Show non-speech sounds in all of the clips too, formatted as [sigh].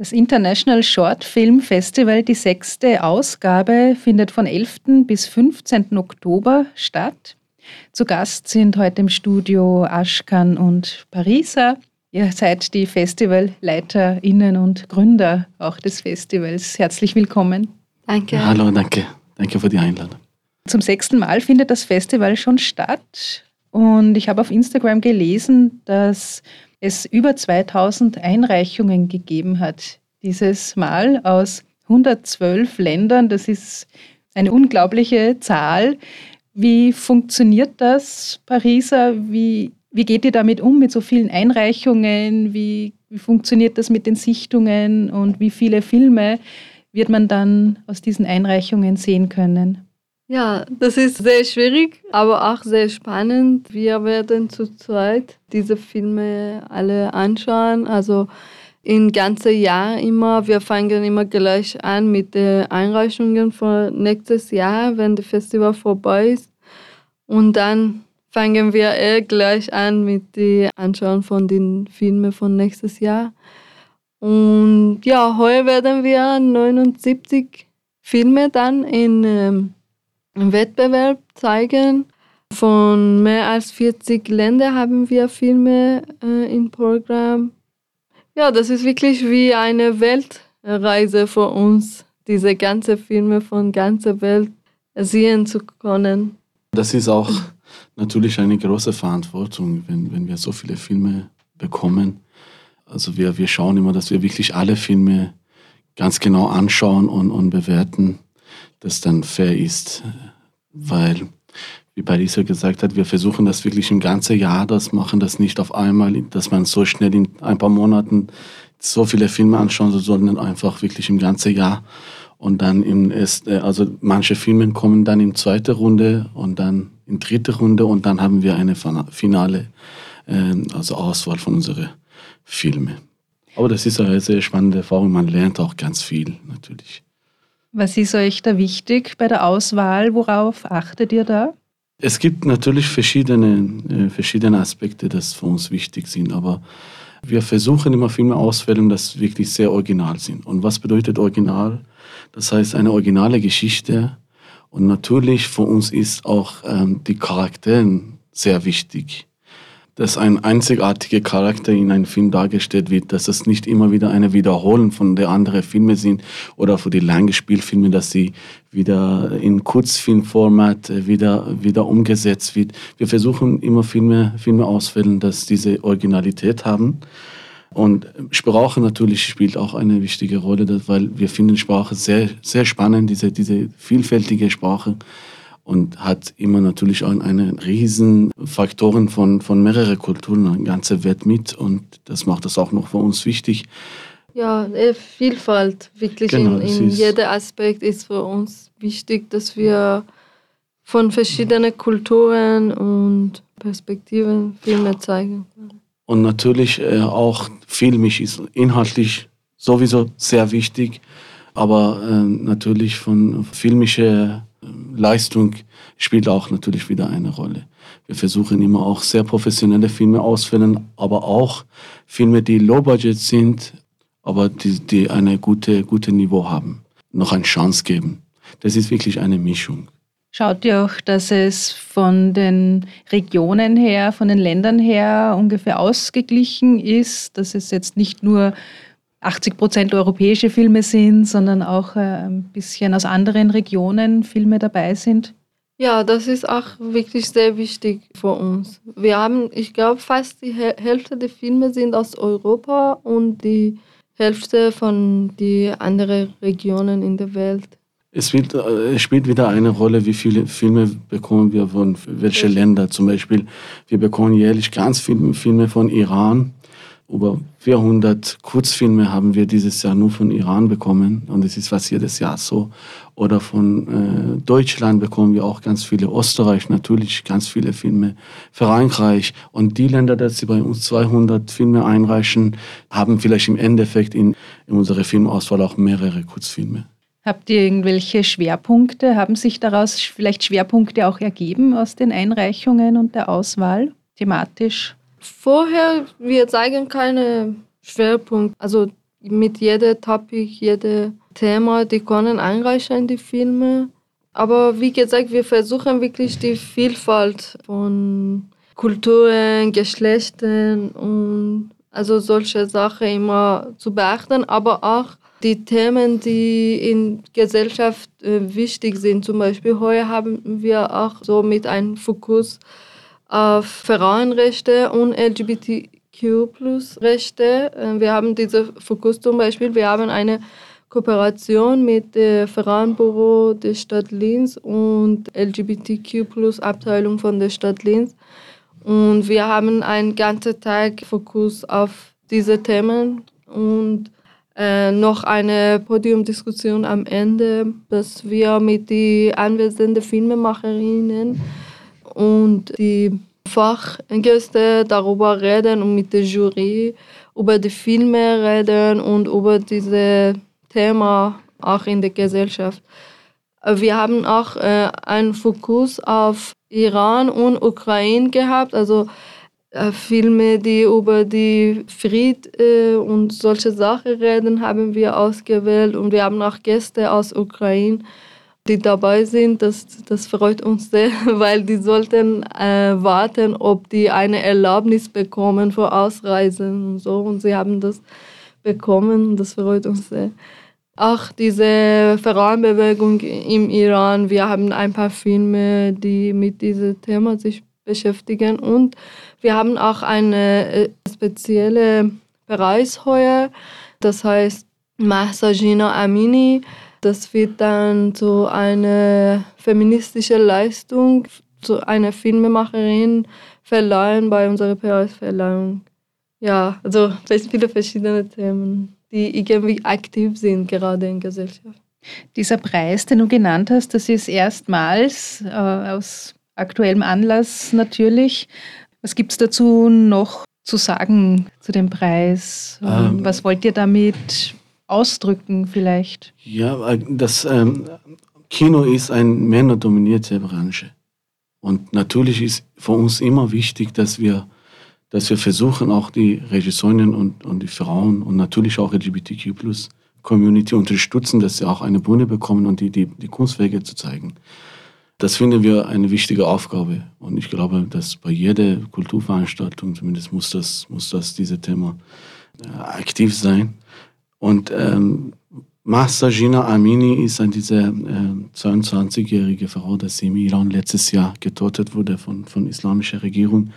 Das International Short Film Festival, die sechste Ausgabe, findet von 11. bis 15. Oktober statt. Zu Gast sind heute im Studio Aschkan und Pariser. Ihr seid die FestivalleiterInnen und Gründer auch des Festivals. Herzlich willkommen. Danke. Hallo, danke. Danke für die Einladung. Zum sechsten Mal findet das Festival schon statt. Und ich habe auf Instagram gelesen, dass es über 2000 Einreichungen gegeben hat dieses Mal aus 112 Ländern. Das ist eine unglaubliche Zahl. Wie funktioniert das, Pariser? Wie, wie geht ihr damit um, mit so vielen Einreichungen? Wie, wie funktioniert das mit den Sichtungen und wie viele Filme wird man dann aus diesen Einreichungen sehen können? Ja, das ist sehr schwierig, aber auch sehr spannend. Wir werden zu zweit diese Filme alle anschauen. Also im ganzen Jahr immer. Wir fangen immer gleich an mit den Einreichungen für nächstes Jahr, wenn das Festival vorbei ist. Und dann fangen wir eh gleich an mit dem Anschauen von den Filmen von nächstes Jahr. Und ja, heuer werden wir 79 Filme dann in ähm, Wettbewerb zeigen. Von mehr als 40 Ländern haben wir Filme äh, im Programm. Ja, das ist wirklich wie eine Weltreise für uns, diese ganzen Filme von ganzer Welt sehen zu können. Das ist auch natürlich eine große Verantwortung, wenn, wenn wir so viele Filme bekommen. Also wir, wir schauen immer, dass wir wirklich alle Filme ganz genau anschauen und, und bewerten, dass dann fair ist weil, wie Pariser gesagt hat, wir versuchen das wirklich im ganzen Jahr, das machen das nicht auf einmal, dass man so schnell in ein paar Monaten so viele Filme anschauen soll, sondern einfach wirklich im ganzen Jahr. Und dann im erst, äh, also manche Filme kommen dann in zweite Runde und dann in dritte Runde und dann haben wir eine finale, ähm, also Auswahl von unseren Filmen. Aber das ist eine sehr spannende Erfahrung. Man lernt auch ganz viel natürlich. Was ist euch da wichtig bei der Auswahl? Worauf achtet ihr da? Es gibt natürlich verschiedene, äh, verschiedene Aspekte, die für uns wichtig sind, aber wir versuchen immer Filme auswählen, die wirklich sehr original sind. Und was bedeutet original? Das heißt eine originale Geschichte. Und natürlich für uns ist auch ähm, die Charaktere sehr wichtig dass ein einzigartiger Charakter in einem Film dargestellt wird, dass es nicht immer wieder eine Wiederholung von der anderen Filme sind oder für die langen Spielfilme, dass sie wieder in Kurzfilmformat äh, wieder, wieder umgesetzt wird. Wir versuchen immer Filme, Filme auswählen, dass diese Originalität haben. Und Sprache natürlich spielt auch eine wichtige Rolle, weil wir finden Sprache sehr, sehr spannend, diese, diese vielfältige Sprache und hat immer natürlich auch eine riesen Faktoren von, von mehreren Kulturen, eine ganze Welt mit und das macht das auch noch für uns wichtig. Ja, Vielfalt wirklich genau, in, in jeder Aspekt ist für uns wichtig, dass wir von verschiedenen Kulturen und Perspektiven Filme zeigen. Und natürlich äh, auch filmisch ist inhaltlich sowieso sehr wichtig, aber äh, natürlich von filmischer Leistung spielt auch natürlich wieder eine Rolle. Wir versuchen immer auch sehr professionelle Filme auswählen, aber auch Filme, die low budget sind, aber die, die eine gute, gute Niveau haben, noch eine Chance geben. Das ist wirklich eine Mischung. Schaut ihr auch, dass es von den Regionen her, von den Ländern her ungefähr ausgeglichen ist, dass es jetzt nicht nur 80 Prozent europäische Filme sind, sondern auch äh, ein bisschen aus anderen Regionen Filme dabei sind? Ja, das ist auch wirklich sehr wichtig für uns. Wir haben, ich glaube, fast die Hälfte der Filme sind aus Europa und die Hälfte von den anderen Regionen in der Welt. Es, wird, äh, es spielt wieder eine Rolle, wie viele Filme bekommen wir von welchen Ländern. Zum Beispiel, wir bekommen jährlich ganz viele Filme von Iran, über 400 Kurzfilme haben wir dieses Jahr nur von Iran bekommen und es ist fast jedes Jahr so. Oder von äh, Deutschland bekommen wir auch ganz viele, Österreich natürlich ganz viele Filme, Frankreich und die Länder, die sie bei uns 200 Filme einreichen, haben vielleicht im Endeffekt in, in unserer Filmauswahl auch mehrere Kurzfilme. Habt ihr irgendwelche Schwerpunkte? Haben sich daraus vielleicht Schwerpunkte auch ergeben aus den Einreichungen und der Auswahl thematisch? Vorher, wir zeigen keine Schwerpunkt. Also mit jedem Topic, jedem Thema, die können einreichen in die Filme. Aber wie gesagt, wir versuchen wirklich die Vielfalt von Kulturen, Geschlechtern und also solche Sachen immer zu beachten, aber auch die Themen, die in Gesellschaft äh, wichtig sind. Zum Beispiel heute haben wir auch so mit einem Fokus auf Frauenrechte und LGBTQ-Rechte. Äh, wir haben diesen Fokus zum Beispiel, wir haben eine Kooperation mit dem Frauenbüro der Stadt Linz und LGBTQ-Abteilung von der Stadt Linz. Und wir haben einen ganzen Tag Fokus auf diese Themen und äh, noch eine Podiumdiskussion am Ende, dass wir mit den anwesenden Filmemacherinnen und die Fachgäste darüber reden und mit der Jury über die Filme reden und über diese Thema auch in der Gesellschaft. Wir haben auch äh, einen Fokus auf Iran und Ukraine gehabt, also äh, Filme, die über die Fried äh, und solche Sachen reden, haben wir ausgewählt und wir haben auch Gäste aus Ukraine, die dabei sind. Das, das freut uns sehr, [laughs] weil die sollten äh, warten, ob die eine Erlaubnis bekommen für Ausreisen und so und sie haben das bekommen. Das freut uns sehr auch diese Frauenbewegung im Iran. Wir haben ein paar Filme, die mit diesem Thema sich beschäftigen und wir haben auch eine äh, spezielle Preis heuer, das heißt Mahsajina Amini. Das wird dann zu einer feministischen Leistung, zu einer Filmemacherin verleihen bei unserer Preisverleihung. Ja, also viele verschiedene Themen die irgendwie aktiv sind, gerade in Gesellschaft. Dieser Preis, den du genannt hast, das ist erstmals äh, aus aktuellem Anlass natürlich. Was gibt es dazu noch zu sagen zu dem Preis? Ähm, Was wollt ihr damit ausdrücken vielleicht? Ja, das ähm, Kino ist eine männerdominierte Branche. Und natürlich ist für uns immer wichtig, dass wir dass wir versuchen, auch die Regisseurinnen und, und die Frauen und natürlich auch LGBTQ Community unterstützen, dass sie auch eine Bühne bekommen und die, die, die Kunstwerke zu zeigen. Das finden wir eine wichtige Aufgabe. Und ich glaube, dass bei jeder Kulturveranstaltung zumindest muss das, muss das diese Thema äh, aktiv sein. Und ähm, Mahsa Gina Amini ist eine diese äh, 22-jährige Frau, die im Iran letztes Jahr getötet wurde von, von islamischer Regierung.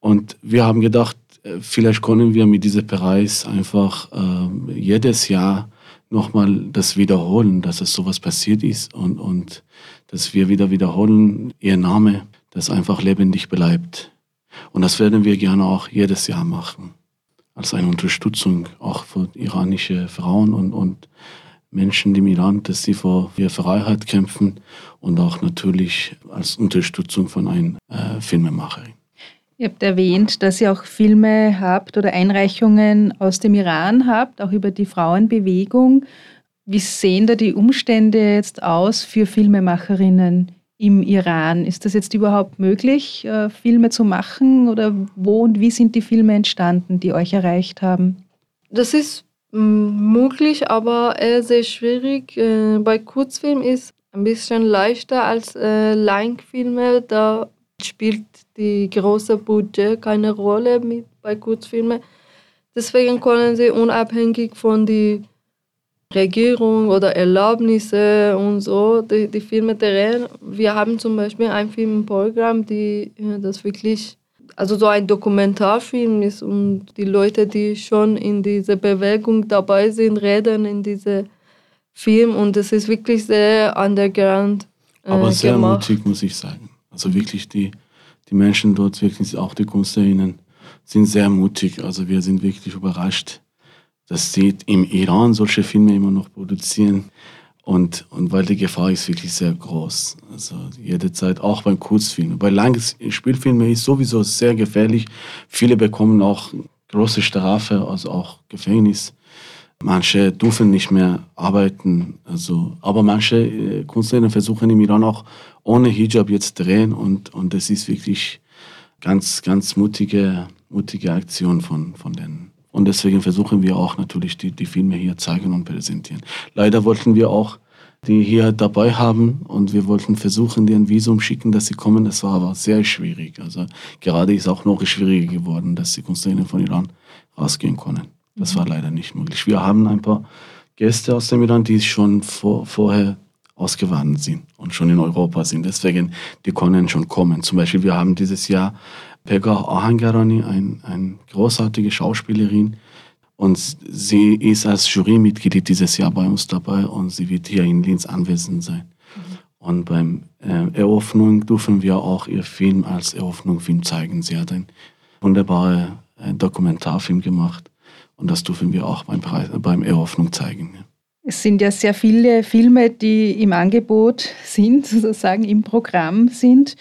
Und wir haben gedacht, äh, vielleicht können wir mit diesem Preis einfach äh, jedes Jahr nochmal das wiederholen, dass es sowas passiert ist und, und dass wir wieder wiederholen, ihr Name, das einfach lebendig bleibt. Und das werden wir gerne auch jedes Jahr machen. Als eine Unterstützung auch für iranische Frauen und, und Menschen im Iran, dass sie für ihre Freiheit kämpfen und auch natürlich als Unterstützung von einer äh, Filmemacherin. Ihr habt erwähnt, dass ihr auch Filme habt oder Einreichungen aus dem Iran habt, auch über die Frauenbewegung. Wie sehen da die Umstände jetzt aus für Filmemacherinnen im Iran? Ist das jetzt überhaupt möglich, äh, Filme zu machen oder wo und wie sind die Filme entstanden, die euch erreicht haben? Das ist mm, möglich, aber eher sehr schwierig. Äh, bei Kurzfilmen ist ein bisschen leichter als äh, Langfilme. Da spielt die große Budget keine Rolle mit bei Kurzfilmen. Deswegen können sie unabhängig von der Regierung oder Erlaubnisse und so die, die Filme drehen. Wir haben zum Beispiel ein Filmprogramm, die das wirklich also so ein Dokumentarfilm ist und die Leute, die schon in dieser Bewegung dabei sind, reden in diesem Film und es ist wirklich sehr underground. Äh, Aber sehr gemacht. mutig, muss ich sagen. Also wirklich die die Menschen dort, wirklich auch die Künstlerinnen, sind sehr mutig. Also wir sind wirklich überrascht, dass sie im Iran solche Filme immer noch produzieren. Und, und weil die Gefahr ist wirklich sehr groß. Also jederzeit, auch beim Kurzfilm. Bei langen Spielfilmen ist sowieso sehr gefährlich. Viele bekommen auch große Strafe, also auch Gefängnis. Manche dürfen nicht mehr arbeiten. Also, aber manche äh, Künstlerinnen versuchen im Iran auch ohne Hijab jetzt drehen und, und das ist wirklich ganz, ganz mutige, mutige Aktion von, von den Und deswegen versuchen wir auch natürlich die, die Filme hier zeigen und präsentieren. Leider wollten wir auch die hier dabei haben und wir wollten versuchen, dir ein Visum schicken, dass sie kommen. Das war aber sehr schwierig. Also gerade ist auch noch schwieriger geworden, dass die Künstlerinnen von Iran rausgehen können. Das war leider nicht möglich. Wir haben ein paar Gäste aus dem Iran, die schon vor, vorher ausgewandert sind und schon in Europa sind. Deswegen, die können schon kommen. Zum Beispiel, wir haben dieses Jahr Pegah Ahangarani, ein, eine großartige Schauspielerin, und sie ist als Jurymitglied dieses Jahr bei uns dabei und sie wird hier in Linz anwesend sein. Mhm. Und beim äh, Eröffnung dürfen wir auch ihr Film als Eröffnungsfilm zeigen. Sie hat einen wunderbaren äh, Dokumentarfilm gemacht und das dürfen wir auch beim, beim Eröffnung zeigen. Es sind ja sehr viele Filme, die im Angebot sind, [laughs] sozusagen im Programm sind.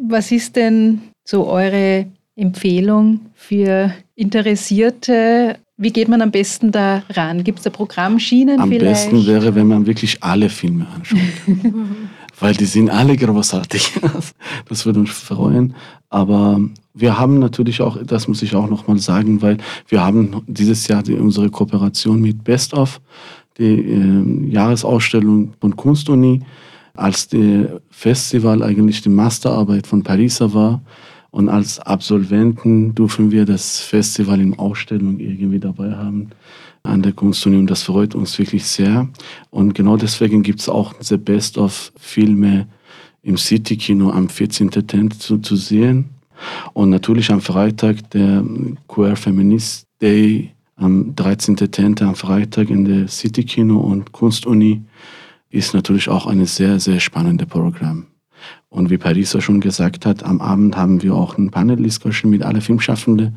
Was ist denn so eure Empfehlung für Interessierte wie geht man am besten da ran? Gibt es da Programmschienen am vielleicht? Am besten wäre, wenn man wirklich alle Filme anschaut. [laughs] Weil die sind alle großartig. [laughs] Das würde uns freuen. Aber wir haben natürlich auch, das muss ich auch nochmal sagen, weil wir haben dieses Jahr die, unsere Kooperation mit Best of, die äh, Jahresausstellung von Kunstuni, als der Festival eigentlich die Masterarbeit von Pariser war und als Absolventen dürfen wir das Festival in Ausstellung irgendwie dabei haben an der Kunstunion. Das freut uns wirklich sehr. Und genau deswegen gibt es auch The Best of Filme im City-Kino am 14.10. Zu, zu sehen. Und natürlich am Freitag der Queer Feminist Day am 13.10. am Freitag in der City-Kino und Kunstuni ist natürlich auch ein sehr, sehr spannendes Programm. Und wie Parisa schon gesagt hat, am Abend haben wir auch ein Panel-Discussion mit allen Filmschaffenden.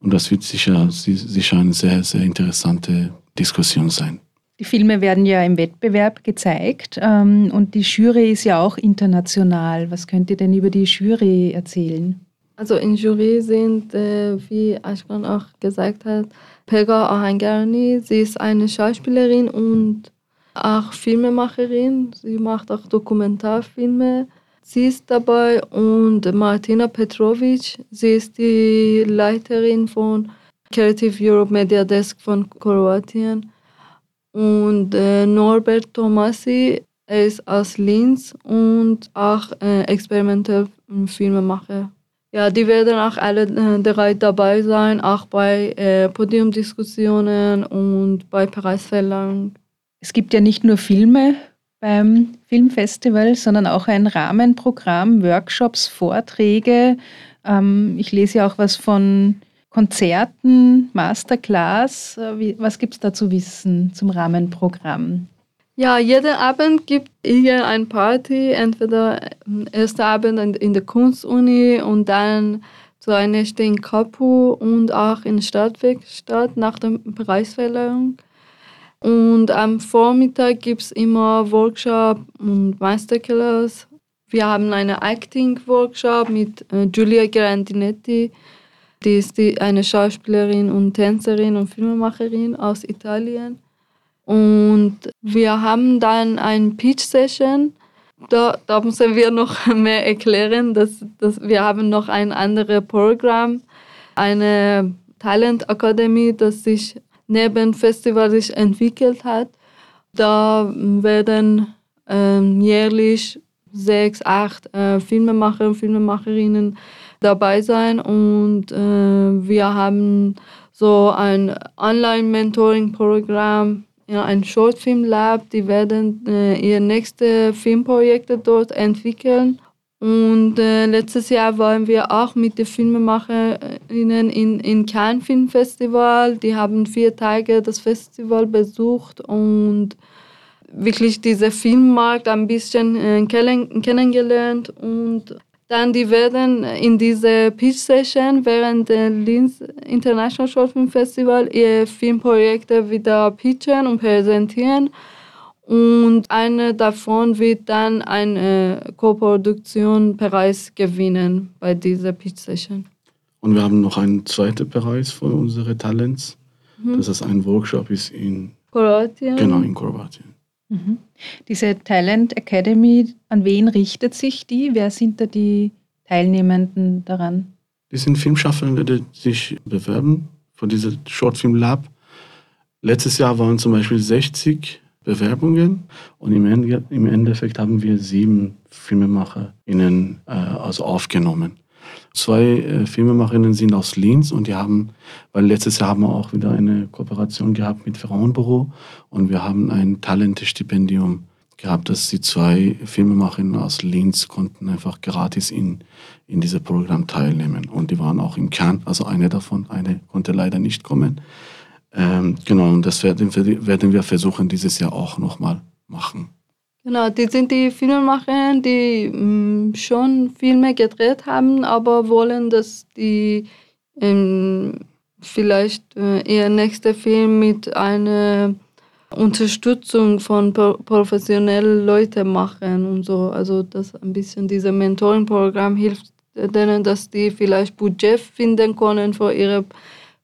Und das wird sicher, sicher eine sehr, sehr interessante Diskussion sein. Die Filme werden ja im Wettbewerb gezeigt ähm, und die Jury ist ja auch international. Was könnt ihr denn über die Jury erzählen? Also in Jury sind, äh, wie Ashkan auch gesagt hat, Pega Ahangarni. Sie ist eine Schauspielerin und auch Filmemacherin. Sie macht auch Dokumentarfilme. Sie ist dabei und Martina Petrovic. Sie ist die Leiterin von Creative Europe Media Desk von Kroatien. Und äh, Norbert Tomasi, er ist aus Linz und auch äh, experimentell Filmemacher. Ja, die werden auch alle äh, drei dabei sein, auch bei äh, Podiumdiskussionen und bei Preisverleihung. Es gibt ja nicht nur Filme beim Filmfestival, sondern auch ein Rahmenprogramm, Workshops, Vorträge. Ähm, ich lese ja auch was von Konzerten, Masterclass. Äh, was gibt es da zu wissen zum Rahmenprogramm? Ja, jeden Abend gibt hier eine Party, entweder erster Abend in der Kunstuni und dann zu einer Nächte in Kapu und auch in Stadtwerkstatt nach der Preisverleihung. Und am Vormittag gibt es immer Workshop und Masterclass. Wir haben einen Acting-Workshop mit äh, Giulia Grandinetti. Die ist die, eine Schauspielerin und Tänzerin und Filmemacherin aus Italien. Und wir haben dann eine Pitch-Session. Da, da müssen wir noch [laughs] mehr erklären. Dass, dass wir haben noch ein anderes Programm, eine Talent Akademie, das sich neben Festival sich entwickelt hat. Da werden ähm, jährlich sechs, acht äh, Filmemacher und Filmemacherinnen dabei sein und äh, wir haben so ein Online-Mentoring-Programm, ja, ein Shortfilm-Lab, die werden äh, ihre nächsten Filmprojekte dort entwickeln und äh, letztes Jahr waren wir auch mit den Filmemacherinnen in, in Cannes Filmfestival. Die haben vier Tage das Festival besucht und wirklich diesen Filmmarkt ein bisschen äh, kennengelernt. Und dann die werden in dieser Pitch Session während der Linz International Short Film Festival ihre Filmprojekte wieder pitchen und präsentieren. Und eine davon wird dann eine Co-Produktion Preis gewinnen bei dieser Pitch Session. Und wir haben noch einen zweiten Preis für unsere Talents. Mhm. Das ist ein Workshop ist in Kroatien. Genau, in Kroatien. Mhm. Diese Talent Academy, an wen richtet sich die? Wer sind da die Teilnehmenden daran? Die sind Filmschaffende, die sich bewerben von diesem Shortfilm Lab. Letztes Jahr waren zum Beispiel 60 Bewerbungen und im, Ende, im Endeffekt haben wir sieben FilmemacherInnen äh, also aufgenommen. Zwei äh, Filmemacherinnen sind aus Linz und die haben, weil letztes Jahr haben wir auch wieder eine Kooperation gehabt mit Frauenbüro und wir haben ein Talentestipendium gehabt, dass die zwei Filmemacherinnen aus Linz konnten einfach gratis in, in diesem Programm teilnehmen. Und die waren auch im Kern, also eine davon, eine konnte leider nicht kommen. Ähm, genau, und das werden werden wir versuchen, dieses Jahr auch nochmal machen. Genau, die sind die Filmemacher, die mh, mm, schon Filme gedreht haben, aber wollen, dass die ähm, vielleicht äh, ihr nächster Film mit einer Unterstützung von professionellen Leuten machen und so. Also dass ein bisschen dieses Mentoring-Programm hilft denen, dass die vielleicht Budget finden können für ihre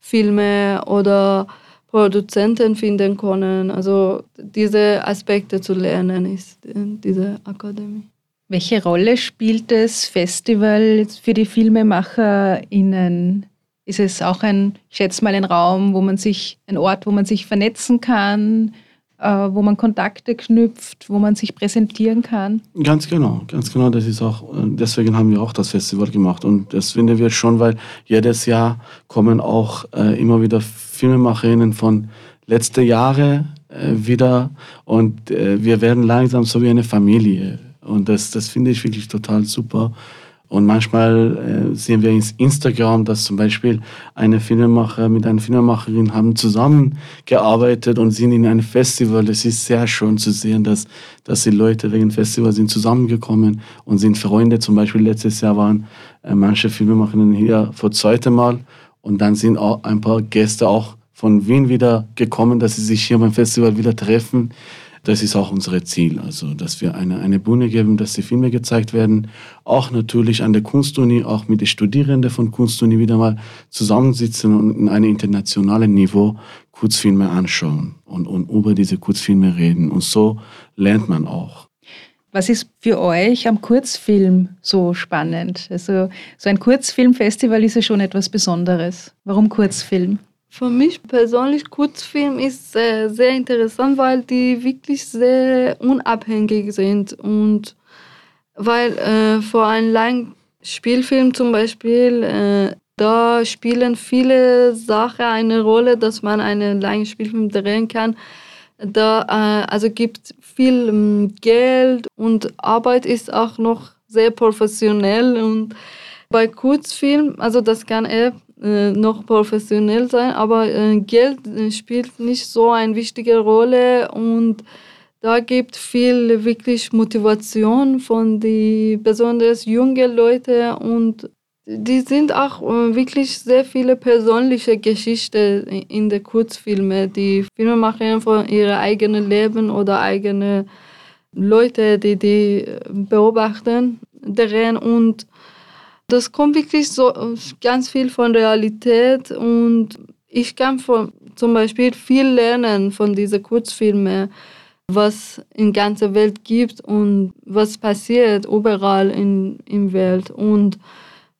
Filme oder Produzenten finden können. Also diese Aspekte zu lernen ist in dieser Akademie. Welche Rolle spielt das Festival für die FilmemacherInnen? Ist es auch ein, ich schätze mal, ein Raum, wo man sich, ein Ort, wo man sich vernetzen kann, wo man Kontakte knüpft, wo man sich präsentieren kann? Ganz genau, ganz genau. Das ist auch, äh, deswegen haben wir auch das Festival gemacht. Und das finden wir schon, weil jedes Jahr kommen auch äh, immer wieder Filmemacherinnen von letzten Jahren äh, wieder und äh, wir werden langsam so wie eine Familie. Und das, das finde ich wirklich total super. Und manchmal äh, sehen wir in Instagram, dass zum Beispiel eine Filmemacher mit einer Filmemacherin haben zusammengearbeitet und sind in einem Festival. Es ist sehr schön zu sehen, dass, dass die Leute wegen Festival sind zusammengekommen und sind Freunde. Zum Beispiel letztes Jahr waren äh, manche Filmemacherinnen hier vor zweitem Mal und dann sind auch ein paar Gäste auch von Wien wieder gekommen, dass sie sich hier beim Festival wieder treffen. Das ist auch unser Ziel, also dass wir eine, eine Bühne geben, dass die Filme gezeigt werden. Auch natürlich an der Kunstuni, auch mit den Studierenden von Kunstuni wieder mal zusammensitzen und in einem internationalen Niveau Kurzfilme anschauen und, und über diese Kurzfilme reden. Und so lernt man auch. Was ist für euch am Kurzfilm so spannend? Also so ein Kurzfilmfestival ist ja schon etwas Besonderes. Warum Kurzfilm? Für mich persönlich Kurzfilm ist sehr, sehr interessant, weil die wirklich sehr unabhängig sind und weil äh, vor einem langen Spielfilm zum Beispiel, äh, da spielen viele Sachen eine Rolle, dass man einen langen Spielfilm drehen kann. Da äh, also gibt viel ähm, Geld und Arbeit ist auch noch sehr professionell und bei Kurzfilm, also das kann eher äh, noch professionell sein, aber äh, Geld äh, spielt nicht so eine wichtige Rolle und da gibt viel wirklich Motivation von die besonders junge Leute und die sind auch wirklich sehr viele persönliche Geschichten in den Kurzfilmen. Die Filme machen von ihrem eigenen Leben oder eigene Leute, die die beobachten, drehen und das kommt wirklich so ganz viel von Realität und ich kann von, zum Beispiel viel lernen von diesen Kurzfilmen, was in der ganzen Welt gibt und was passiert überall in, in der Welt. Und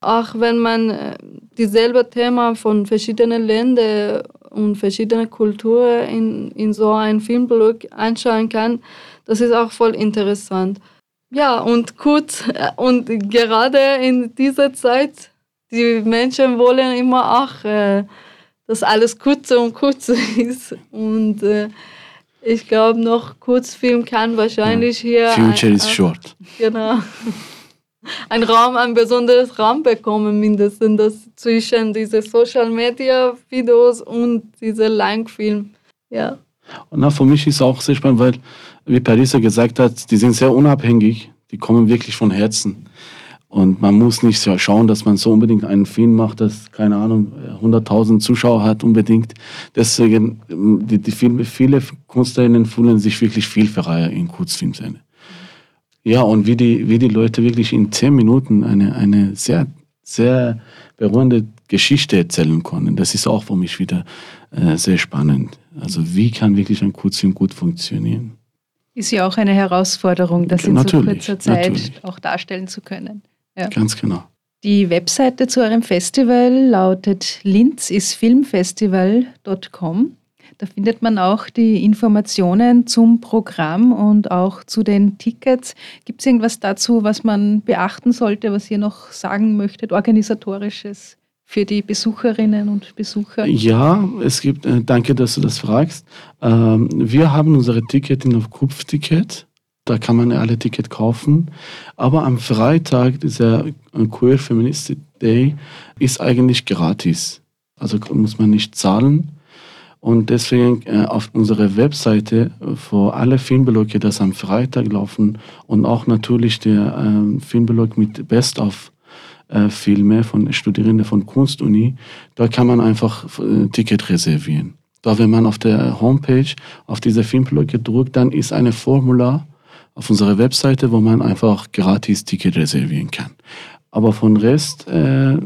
auch wenn man äh, dieselbe Thema von verschiedenen Ländern und verschiedenen Kulturen in, in so einem Filmblock anschauen kann, das ist auch voll interessant. Ja, und kurz, und gerade in dieser Zeit, die Menschen wollen immer auch, äh, dass alles kurz und kurz [laughs] ist. Und äh, ich glaube, noch Kurzfilm kann wahrscheinlich hier. Future ein, is short. Genau. [laughs] Ein Raum, ein besonderes Raum bekommen, mindestens das zwischen diese Social Media Videos und diese Langfilm. Ja. Und na, für mich ist es auch sehr spannend, weil wie Parisa gesagt hat, die sind sehr unabhängig, die kommen wirklich von Herzen. Und man muss nicht schauen, dass man so unbedingt einen Film macht, das, keine Ahnung, 100.000 Zuschauer hat unbedingt. Deswegen, die, die Filme, viele Künstlerinnen fühlen sich wirklich vielfreier in Kurzfilmszene. Ja, und wie die, wie die Leute wirklich in zehn Minuten eine, eine sehr, sehr berührende Geschichte erzählen können, das ist auch für mich wieder äh, sehr spannend. Also wie kann wirklich ein Kurzfilm gut funktionieren? Ist ja auch eine Herausforderung, das in so kurzer Zeit natürlich. auch darstellen zu können. Ja. Ganz genau. Die Webseite zu eurem Festival lautet linzisfilmfestival.com. Da findet man auch die Informationen zum Programm und auch zu den Tickets. Gibt es irgendwas dazu, was man beachten sollte, was ihr noch sagen möchtet, organisatorisches für die Besucherinnen und Besucher? Ja, es gibt, äh, danke, dass du das fragst. Ähm, wir haben unsere Tickets auf Kupfticket. Da kann man alle Tickets kaufen. Aber am Freitag, dieser Queer Feminist Day, ist eigentlich gratis. Also muss man nicht zahlen. Und deswegen äh, auf unserer Webseite für alle Filmblöcke, das am Freitag laufen und auch natürlich der äh, Filmblock mit Best-of äh, Filme von Studierenden von Kunstuni, da kann man einfach äh, Ticket reservieren. Da, wenn man auf der Homepage auf diese Filmblöcke drückt, dann ist eine Formular auf unserer Webseite, wo man einfach gratis Ticket reservieren kann. Aber von Rest äh,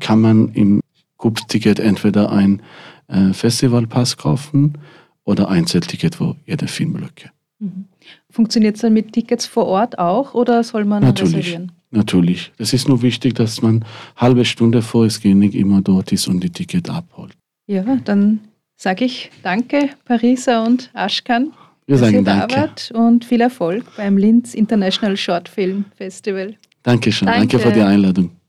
kann man im Cup-Ticket entweder ein äh, Festivalpass kaufen oder Einzelticket für jede Filmblöcke. Mhm. Funktioniert es dann mit Tickets vor Ort auch oder soll man natürlich, reservieren? Natürlich. Es ist nur wichtig, dass man halbe Stunde vor es nicht immer dort ist und die Ticket abholt. Ja, dann sage ich danke, Pariser und Aschkan. Wir sagen danke. Wart und viel Erfolg beim Linz International Short Film Festival. Dankeschön. Danke, danke für die Einladung.